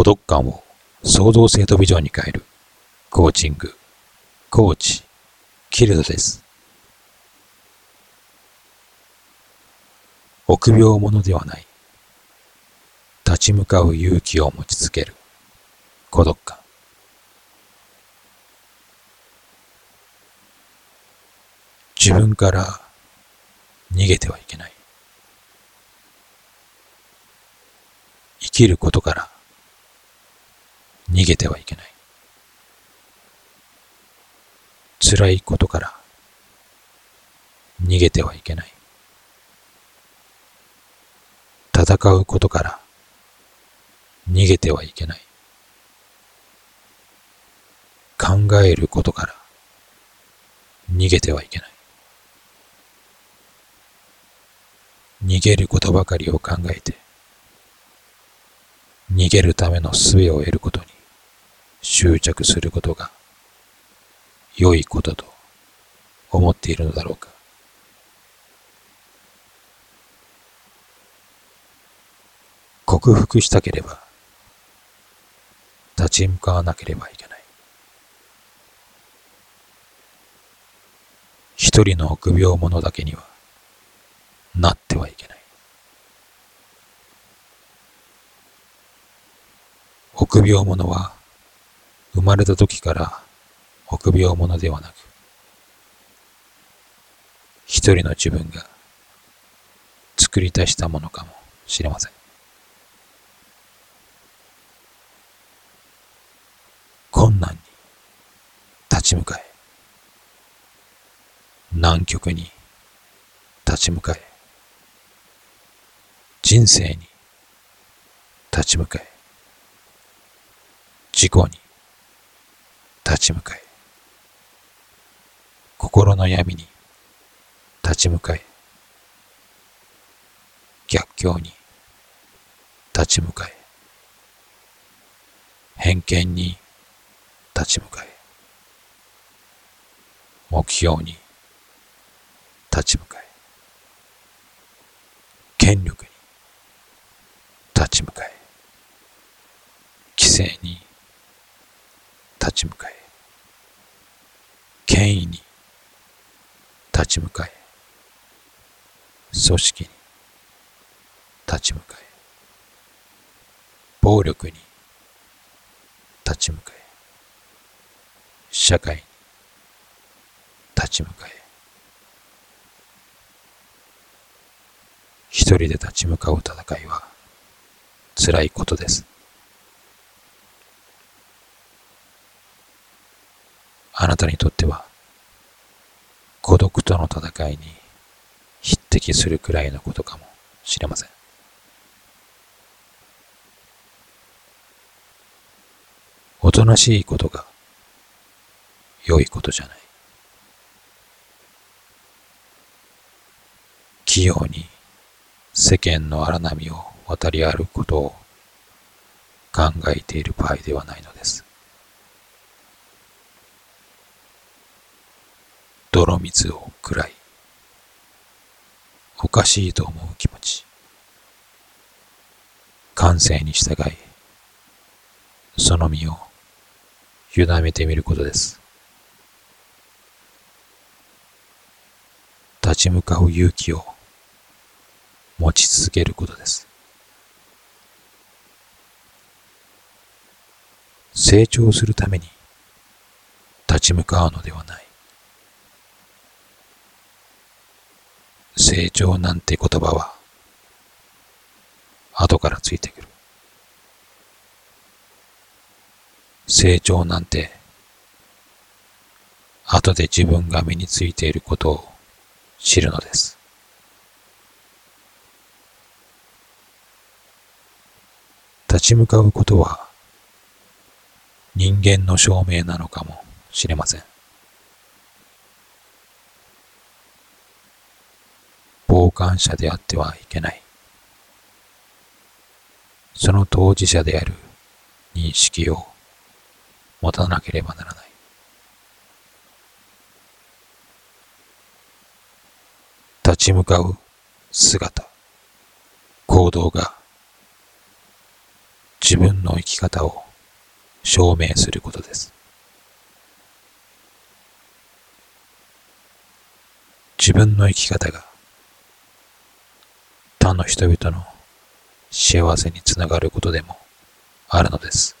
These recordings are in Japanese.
孤独感を創造性とビジョンに変えるコーチング、コーチ、キルドです。臆病者ではない。立ち向かう勇気を持ち続ける孤独感。自分から逃げてはいけない。生きることから逃げてはいけない。辛いことから逃げてはいけない。戦うことから逃げてはいけない。考えることから逃げてはいけない。逃げることばかりを考えて、逃げるための術を得ることに執着することが良いことと思っているのだろうか。克服したければ立ち向かわなければいけない。一人の臆病者だけにはなってはいけない。臆病者は生まれた時から臆病者ではなく、一人の自分が作り出したものかもしれません。困難に立ち向かえ、南極に立ち向かえ、人生に立ち向かえ、事故にち向かえ、心の闇に立ち向かえ、逆境に立ち向かえ、偏見に立ち向かえ、目標に立ち向かえ、権力に立ち向かえ、規制に立ち向かえ、権威に立ち向かえ、組織に立ち向かえ、暴力に立ち向かえ、社会に立ち向かえ、一人で立ち向かう戦いは辛いことです。あなたにとっては孤独との戦いに匹敵するくらいのことかもしれません。おとなしいことが良いことじゃない。器用に世間の荒波を渡り歩くことを考えている場合ではないのです。泥水を食らい、おかしいと思う気持ち、感性に従い、その身を委ねてみることです。立ち向かう勇気を持ち続けることです。成長するために立ち向かうのではない。成長なんて言葉は後からついてくる。成長なんて後で自分が身についていることを知るのです。立ち向かうことは人間の証明なのかもしれません。傍観者であってはいけない。その当事者である認識を持たなければならない。立ち向かう姿、行動が自分の生き方を証明することです。自分の生き方が他の人々の幸せにつながることでもあるのです。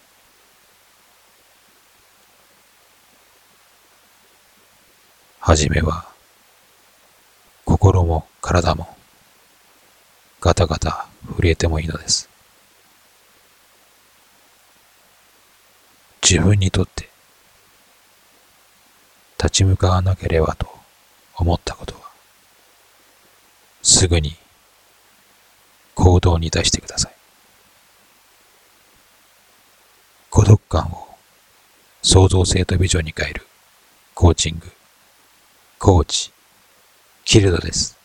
はじめは心も体もガタガタ震えてもいいのです。自分にとって立ち向かわなければと思ったことはすぐに行動に出してください。孤独感を創造性とビジョンに変えるコーチング、コーチ、キルドです。